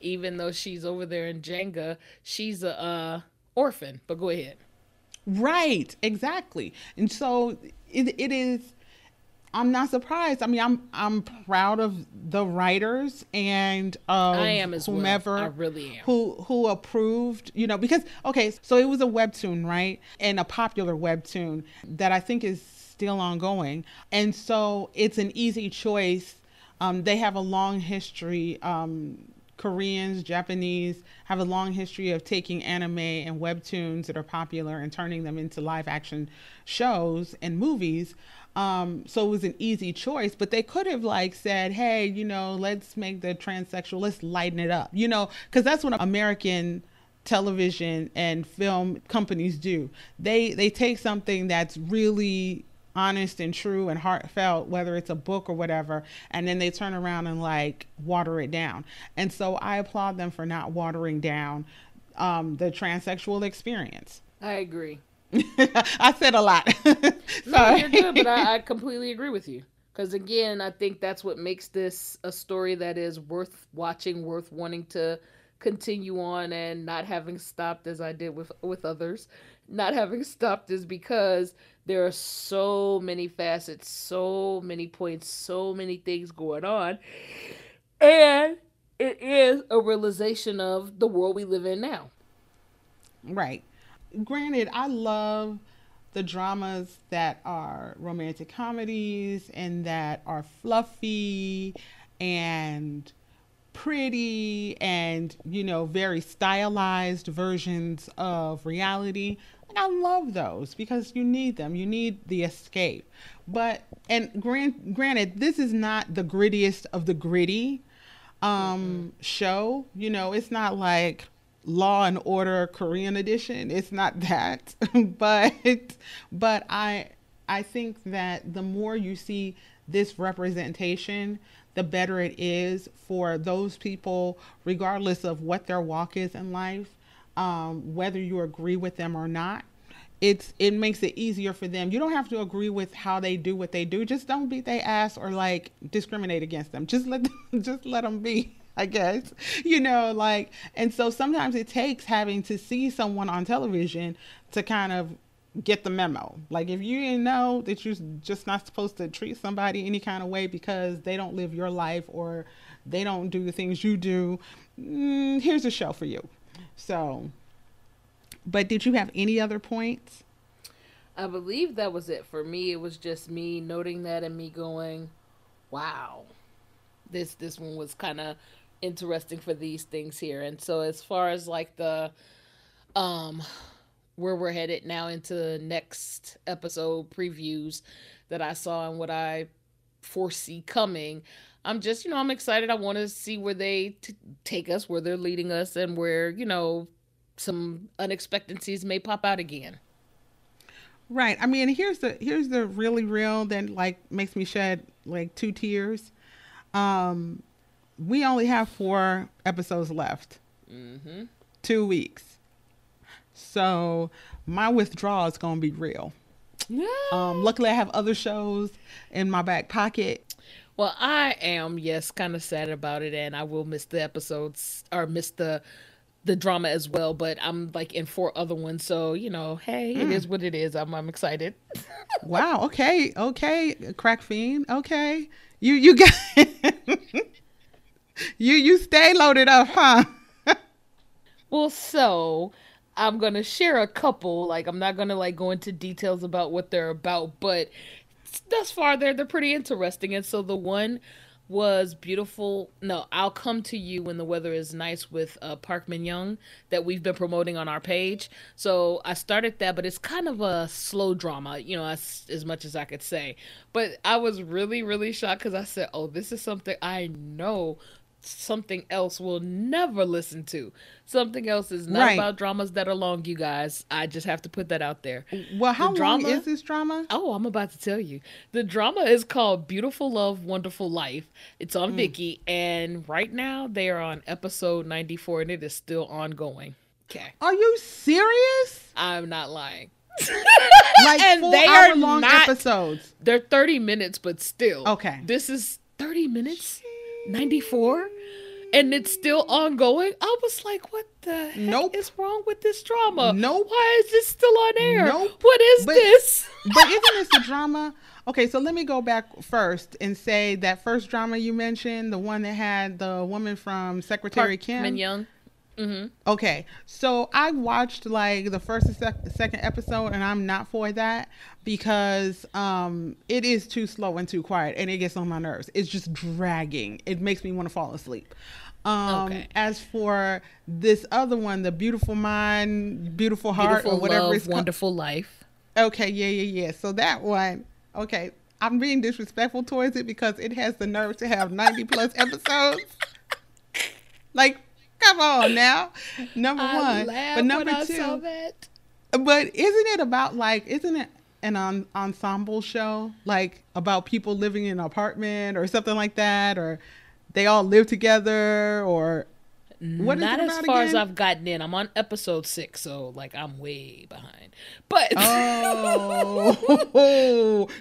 even though she's over there in Jangga, she's a uh, orphan. But go ahead. Right, exactly. And so it, it is I'm not surprised. I mean, I'm I'm proud of the writers and of I am as well. whomever I really am. who who approved, you know, because okay, so it was a webtoon, right? And a popular webtoon that I think is still ongoing. And so it's an easy choice. Um, they have a long history um, Koreans, Japanese have a long history of taking anime and webtoons that are popular and turning them into live action shows and movies. Um, so it was an easy choice, but they could have like said, "Hey, you know, let's make the transsexual, let's lighten it up," you know, because that's what American television and film companies do. They they take something that's really honest and true and heartfelt, whether it's a book or whatever, and then they turn around and like water it down. And so I applaud them for not watering down um, the transsexual experience. I agree. I said a lot. No, you're good, but I, I completely agree with you. Because again, I think that's what makes this a story that is worth watching, worth wanting to continue on, and not having stopped as I did with with others. Not having stopped is because there are so many facets, so many points, so many things going on, and it is a realization of the world we live in now. Right. Granted, I love the dramas that are romantic comedies and that are fluffy and pretty and, you know, very stylized versions of reality. And I love those because you need them. You need the escape. But, and grant, granted, this is not the grittiest of the gritty um show you know it's not like law and order korean edition it's not that but but i i think that the more you see this representation the better it is for those people regardless of what their walk is in life um, whether you agree with them or not it's it makes it easier for them. You don't have to agree with how they do what they do. Just don't beat their ass or like discriminate against them. Just let them, just let them be. I guess you know like and so sometimes it takes having to see someone on television to kind of get the memo. Like if you didn't know that you're just not supposed to treat somebody any kind of way because they don't live your life or they don't do the things you do, mm, here's a show for you. So but did you have any other points? I believe that was it for me. It was just me noting that and me going, "Wow, this this one was kind of interesting for these things here." And so, as far as like the um where we're headed now into the next episode previews that I saw and what I foresee coming, I'm just you know I'm excited. I want to see where they t- take us, where they're leading us, and where you know some unexpectancies may pop out again. Right. I mean, here's the here's the really real that like makes me shed like two tears. Um, we only have four episodes left. Mm-hmm. Two weeks. So my withdrawal is gonna be real. Um, luckily, I have other shows in my back pocket. Well, I am, yes, kind of sad about it, and I will miss the episodes or miss the the drama as well. But I'm like in four other ones, so you know, hey, it is what it is. I'm I'm excited. Wow. Okay. Okay. Crack fiend. Okay. You you got you you stay loaded up, huh? Well, so I'm gonna share a couple. Like I'm not gonna like go into details about what they're about, but thus far they're they're pretty interesting. And so the one was beautiful. No, I'll come to you when the weather is nice with uh, Park Min Young that we've been promoting on our page. So I started that, but it's kind of a slow drama, you know, as, as much as I could say. But I was really, really shocked because I said, oh, this is something I know something else will never listen to. Something else is not right. about dramas that are long, you guys. I just have to put that out there. Well, how drama, long is this drama? Oh, I'm about to tell you. The drama is called Beautiful Love, Wonderful Life. It's on mm. Viki, and right now they are on episode 94, and it is still ongoing. Okay. Are you serious? I'm not lying. like and four they hour are long not, episodes. They're 30 minutes, but still. Okay. This is 30 minutes? 94 and it's still ongoing. I was like, what the heck nope. is wrong with this drama? Nope. Why is this still on air? Nope. What is but, this? but isn't this a drama? Okay, so let me go back first and say that first drama you mentioned, the one that had the woman from Secretary Park Kim. Min Young. Mm-hmm. Okay, so I watched like the first and sec- second episode, and I'm not for that because um, it is too slow and too quiet, and it gets on my nerves. It's just dragging. It makes me want to fall asleep. Um, okay. As for this other one, the beautiful mind, beautiful heart, beautiful or whatever love, it's called. wonderful life. Okay, yeah, yeah, yeah. So that one, okay, I'm being disrespectful towards it because it has the nerve to have 90 plus episodes. like Come on now. Number I one. But number two. But isn't it about like isn't it an on, ensemble show? Like about people living in an apartment or something like that or they all live together or Mm, what Not as far again? as I've gotten in. I'm on episode six, so like I'm way behind. But oh,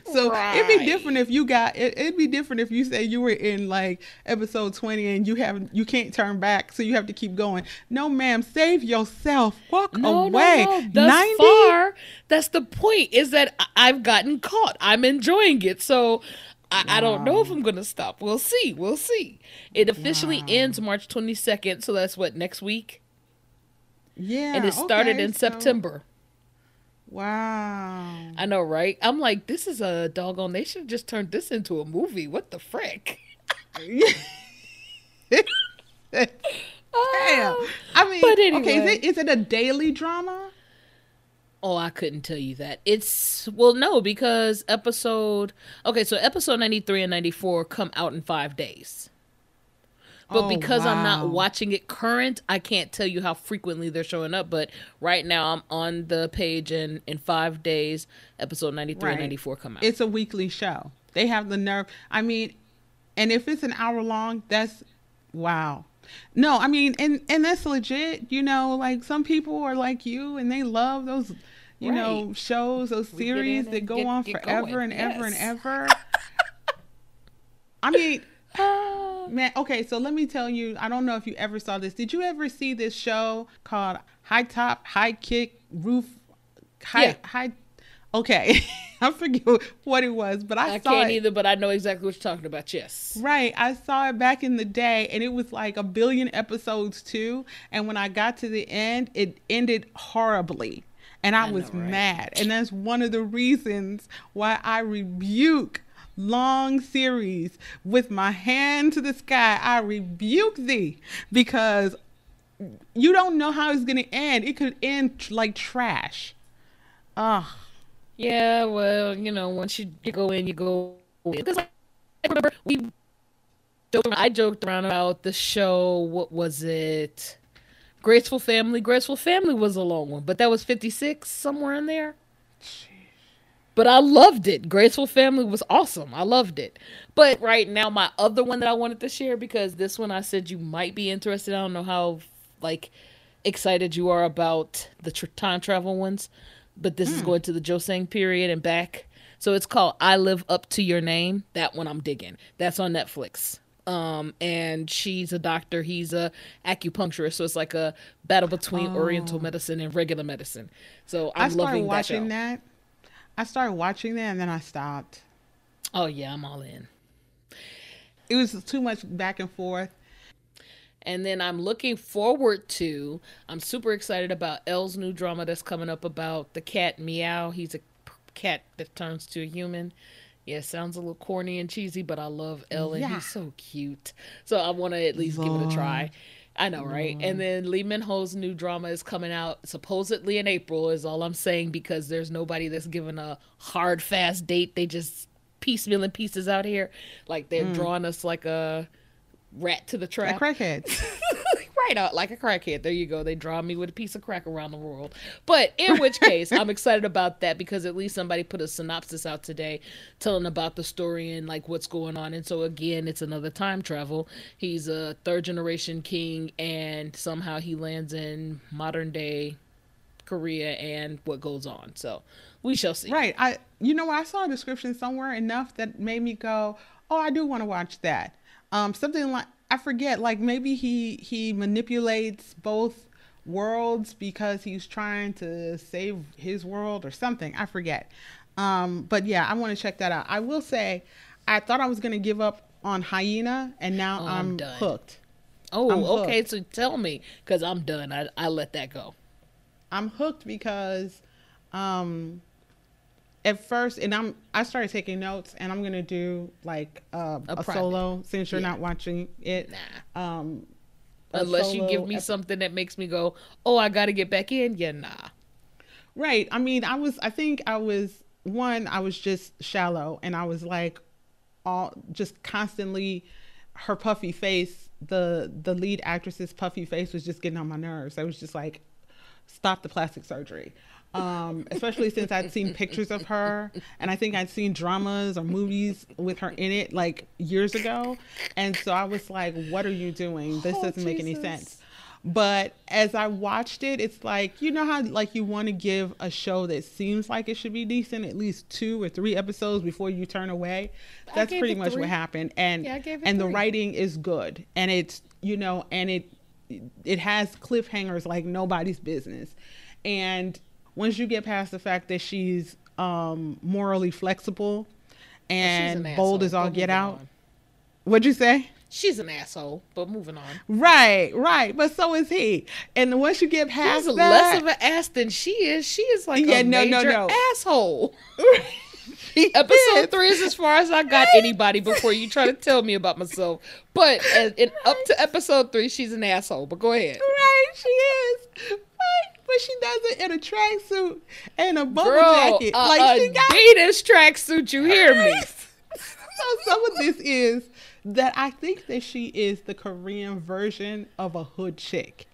so right. it'd be different if you got. It, would be different if you say you were in like episode twenty and you have you can't turn back, so you have to keep going. No, ma'am, save yourself. Walk no, away. No, no. Thus 90? far, that's the point. Is that I've gotten caught. I'm enjoying it. So I, wow. I, don't know if I'm gonna stop. We'll see. We'll see. It officially wow. ends March 22nd, so that's what next week. Yeah, and it started okay, in so... September. Wow. I know, right? I'm like, this is a doggone. They should just turn this into a movie. What the frick? Damn. I mean, anyway. okay, is it, is it a daily drama? Oh, I couldn't tell you that. It's well, no, because episode okay, so episode ninety three and ninety four come out in five days. But oh, because wow. I'm not watching it current, I can't tell you how frequently they're showing up. But right now, I'm on the page, and in five days, episode 93 right. and 94 come out. It's a weekly show. They have the nerve. I mean, and if it's an hour long, that's wow. No, I mean, and and that's legit. You know, like some people are like you, and they love those you right. know, shows, those series that go get, on get forever going. and yes. ever and ever. I mean, ah. man, okay, so let me tell you, I don't know if you ever saw this. Did you ever see this show called High Top, High Kick, Roof, High, yeah. High? Okay, I forget what it was, but I, I saw can't it. either. But I know exactly what you're talking about. Yes, right. I saw it back in the day, and it was like a billion episodes too. And when I got to the end, it ended horribly and I, I was know, right? mad. And that's one of the reasons why I rebuke long series with my hand to the sky. I rebuke thee because you don't know how it's going to end. It could end like trash. Ugh. Yeah, well, you know, once you, you go in, you go in. Because I remember we joked around, I joked around about the show. What was it? Graceful Family. Graceful Family was a long one, but that was 56 somewhere in there. But I loved it. Graceful Family was awesome. I loved it. But right now, my other one that I wanted to share because this one I said you might be interested. I don't know how like excited you are about the tr- time travel ones, but this mm. is hmm. going to the Joseon period and back. So it's called I Live Up to Your Name. That one I'm digging. That's on Netflix um and she's a doctor he's a acupuncturist so it's like a battle between oh. oriental medicine and regular medicine so i'm I started loving watching that, that i started watching that and then i stopped oh yeah i'm all in it was too much back and forth And then I'm looking forward to, I'm super excited about Elle's new drama that's coming up about the cat Meow. He's a cat that turns to a human. Yeah, sounds a little corny and cheesy, but I love Ellen. Yeah. He's so cute. So I want to at least give it a try. I know, right? And then Lee Min Ho's new drama is coming out supposedly in April, is all I'm saying because there's nobody that's given a hard, fast date. They just piecemealing pieces out here. Like they're hmm. drawing us like a rat to the A trap. crackhead. right out like a crackhead. There you go. They draw me with a piece of crack around the world. But in which case, I'm excited about that because at least somebody put a synopsis out today telling about the story and like what's going on. And so again, it's another time travel. He's a third generation king and somehow he lands in modern day Korea and what goes on. So we shall see. Right. I you know I saw a description somewhere enough that made me go, "Oh, I do want to watch that." Um something like I forget like maybe he he manipulates both worlds because he's trying to save his world or something. I forget. Um but yeah, I want to check that out. I will say I thought I was going to give up on Hyena and now Oh, I'm I'm, done. hooked. Oh, okay. So tell me because I'm done. I, I let that go. I'm hooked because um at first and I'm I started taking notes and I'm gonna do like uh, A a, solo since you're Yeah. not watching it. Um Unless you give me something that makes me go, oh, I got to get back in. Yeah, nah. Right. I mean I was I think I was one, I was just shallow and I was like all just constantly her puffy face, the the lead actress's puffy face was just getting on my nerves. I was just like, stop the plastic surgery. Um, especially since I'd seen pictures of her and I think I'd seen dramas or movies with her in it like years ago. And so I was like, what are you doing? This Oh, doesn't make any sense. But as I watched it, it's like, you know how like you want to give a show that seems like it should be decent at least two or three episodes before you turn away. That's pretty much three. what happened. And Yeah, I gave it and the writing is good. And it's you know, and it it has cliffhangers like nobody's business. And once you get past the fact that she's um morally flexible and an bold as all get out. on. What'd you say? She's an asshole, but moving on. Right, right. But so is he. And once you get past He's that, less of an ass than she is. She is like Yeah, a no, no, major no. asshole. Episode is. three is as far as I got anybody before you try to tell me about myself. But as- in, up to episode three, she's an asshole. But go ahead. Right, she is. Right, but she does it in a tracksuit and a bubble Girl, jacket. like she got Adidas tracksuit, you hear me? so some of this is that I think that she is the Korean version of a hood chick.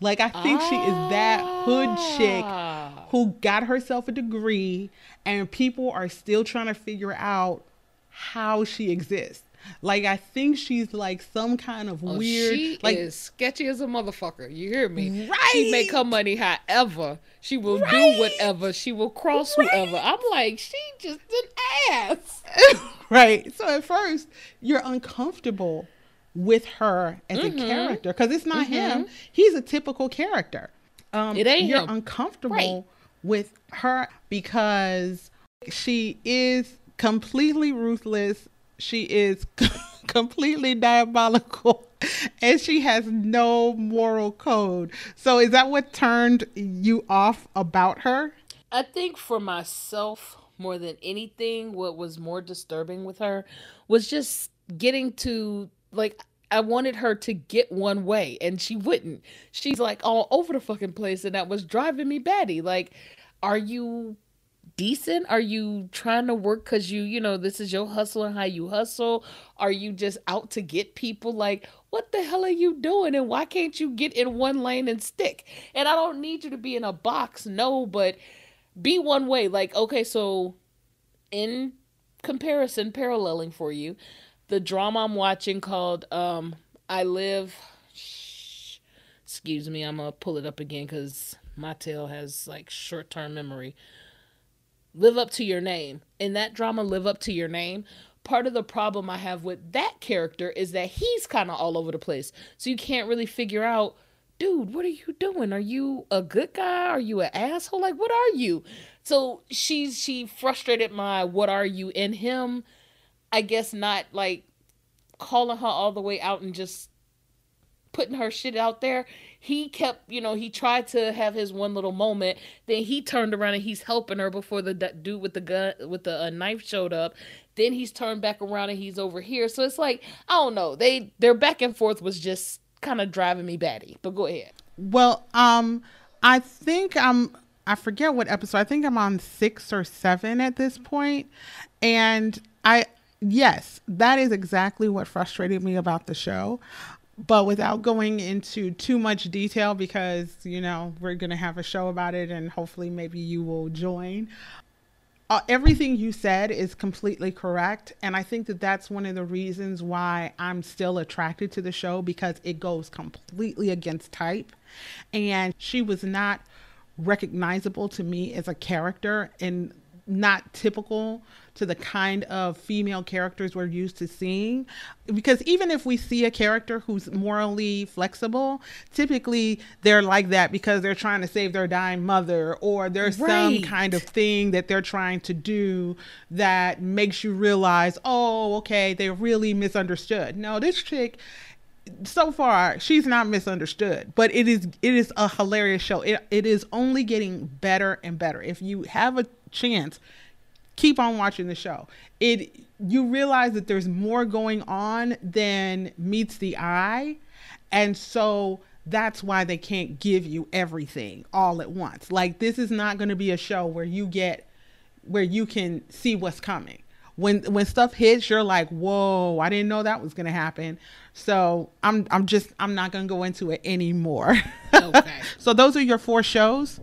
Like I think she is that hood chick Ah. who got herself a degree and people are still trying to figure out how she exists. Like I think she's like some kind of Oh, weird she like is sketchy as a motherfucker. You hear me? Right. She make her money however. She will Right. do whatever. She will cross Right. whoever. I'm like, she just an ass. right. So at first, you're uncomfortable with her as Mm-hmm. a character because it's not him. He's a typical character. Um, It ain't You're him. uncomfortable Right. with her because she is completely ruthless. She is completely diabolical. And she has no moral code. So, is that what turned you off about her? I think for myself, more than anything, what was more disturbing with her was just getting to like I wanted her to get one way and she wouldn't. She's like all over the fucking place and that was driving me batty. Like, are you decent? Are you trying to work because you, you know, this is your hustle and how you hustle? Are you just out to get people? Like, what the hell are you doing? And why can't you get in one lane and stick? And I don't need you to be in a box, no, but be one way. Like, okay, so in comparison, paralleling for you, the drama I'm watching called um I Live. Excuse me, I'm gonna pull it up again because my tail has like short term memory. Live up to your name. In that drama, Live Up to Your Name, part of the problem I have with that character is that he's kind of all over the place. So you can't really figure out, dude, what are you doing? Are you a good guy? Are you an asshole? Like, what are you? So she's she frustrated my what are you in him. I guess not like calling her all the way out and just putting her shit out there, he kept, you know, he tried to have his one little moment. Then he turned around and he's helping her before the dude with the gun with the uh, knife showed up. Then he's turned back around and he's over here. So it's like I don't know. They their back and forth was just kind of driving me batty. But go ahead. Well, um, I think I'm. I forget what episode. I think I'm on six or seven at this point, and I yes, that is exactly what frustrated me about the show but without going into too much detail because you know we're going to have a show about it and hopefully maybe you will join. Uh, everything you said is completely correct and i think that that's one of the reasons why i'm still attracted to the show because it goes completely against type. And she was not recognizable to me as a character and not typical to the kind of female characters we're used to seeing. Because even if we see a character who's morally flexible, typically they're like that because they're trying to save their dying mother or there's right. some kind of thing that they're trying to do that makes you realize, oh, okay, they really misunderstood. No, this chick so far she's not misunderstood but it is it is a hilarious show it, it is only getting better and better if you have a chance keep on watching the show. It you realize that there's more going on than meets the eye. And so that's why they can't give you everything all at once. Like this is not going to be a show where you get where you can see what's coming. When when stuff hits, you're like, "Whoa, I didn't know that was going to happen." So, I'm I'm just I'm not going to go into it anymore. Okay. so those are your four shows?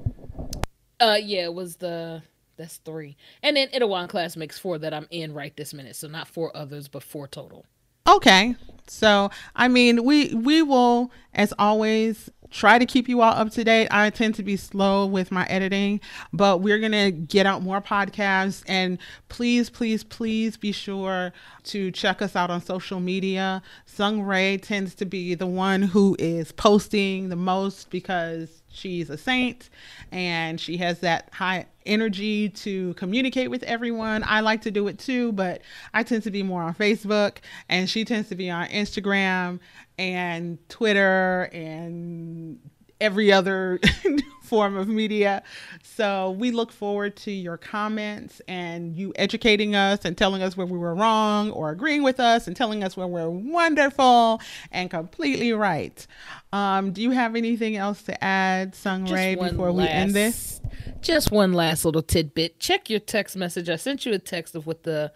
Uh yeah, it was the that's three. And then Itaewon class makes four that I'm in right this minute. So not four others, but four total. Okay. So I mean we we will as always try to keep you all up to date. I tend to be slow with my editing, but we're going to get out more podcasts. And please, please, please be sure to check us out on social media. Sung Ray tends to be the one who is posting the most because she's a saint and she has that high energy to communicate with everyone. I like to do it too, but I tend to be more on Facebook and she tends to be on Instagram and Twitter and every other form of media. So we look forward to your comments and you educating us and telling us where we were wrong or agreeing with us and telling us where we're wonderful and completely right. Um, do you have anything else to add, Sung Ray, before we end this? Just one last little tidbit. Check your text message. I sent you a text of what the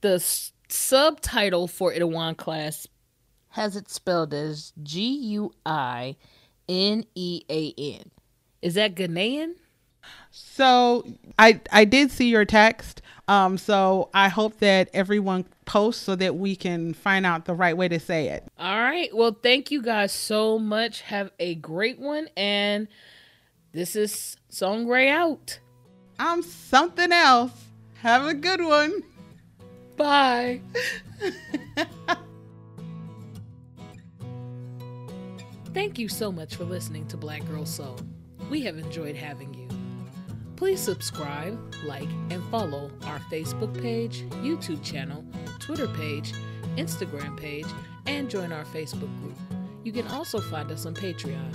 the subtitle for Itaewon class has it spelled as G U I N E A N. Is that Ghanaian? So I I did see your text. Um, so I hope that everyone posts so that we can find out the right way to say it. All right. Well, thank you guys so much. Have a great one. And this is Sung Ray out. I'm something else. Have a good one. Bye. Thank you so much for listening to Black Girl Soul. We have enjoyed having you. Please subscribe, like, and follow our Facebook page, YouTube channel, Twitter page, Instagram page, and join our Facebook group. You can also find us on Patreon.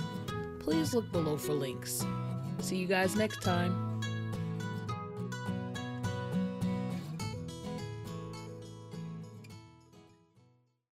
Please look below for links. See you guys next time.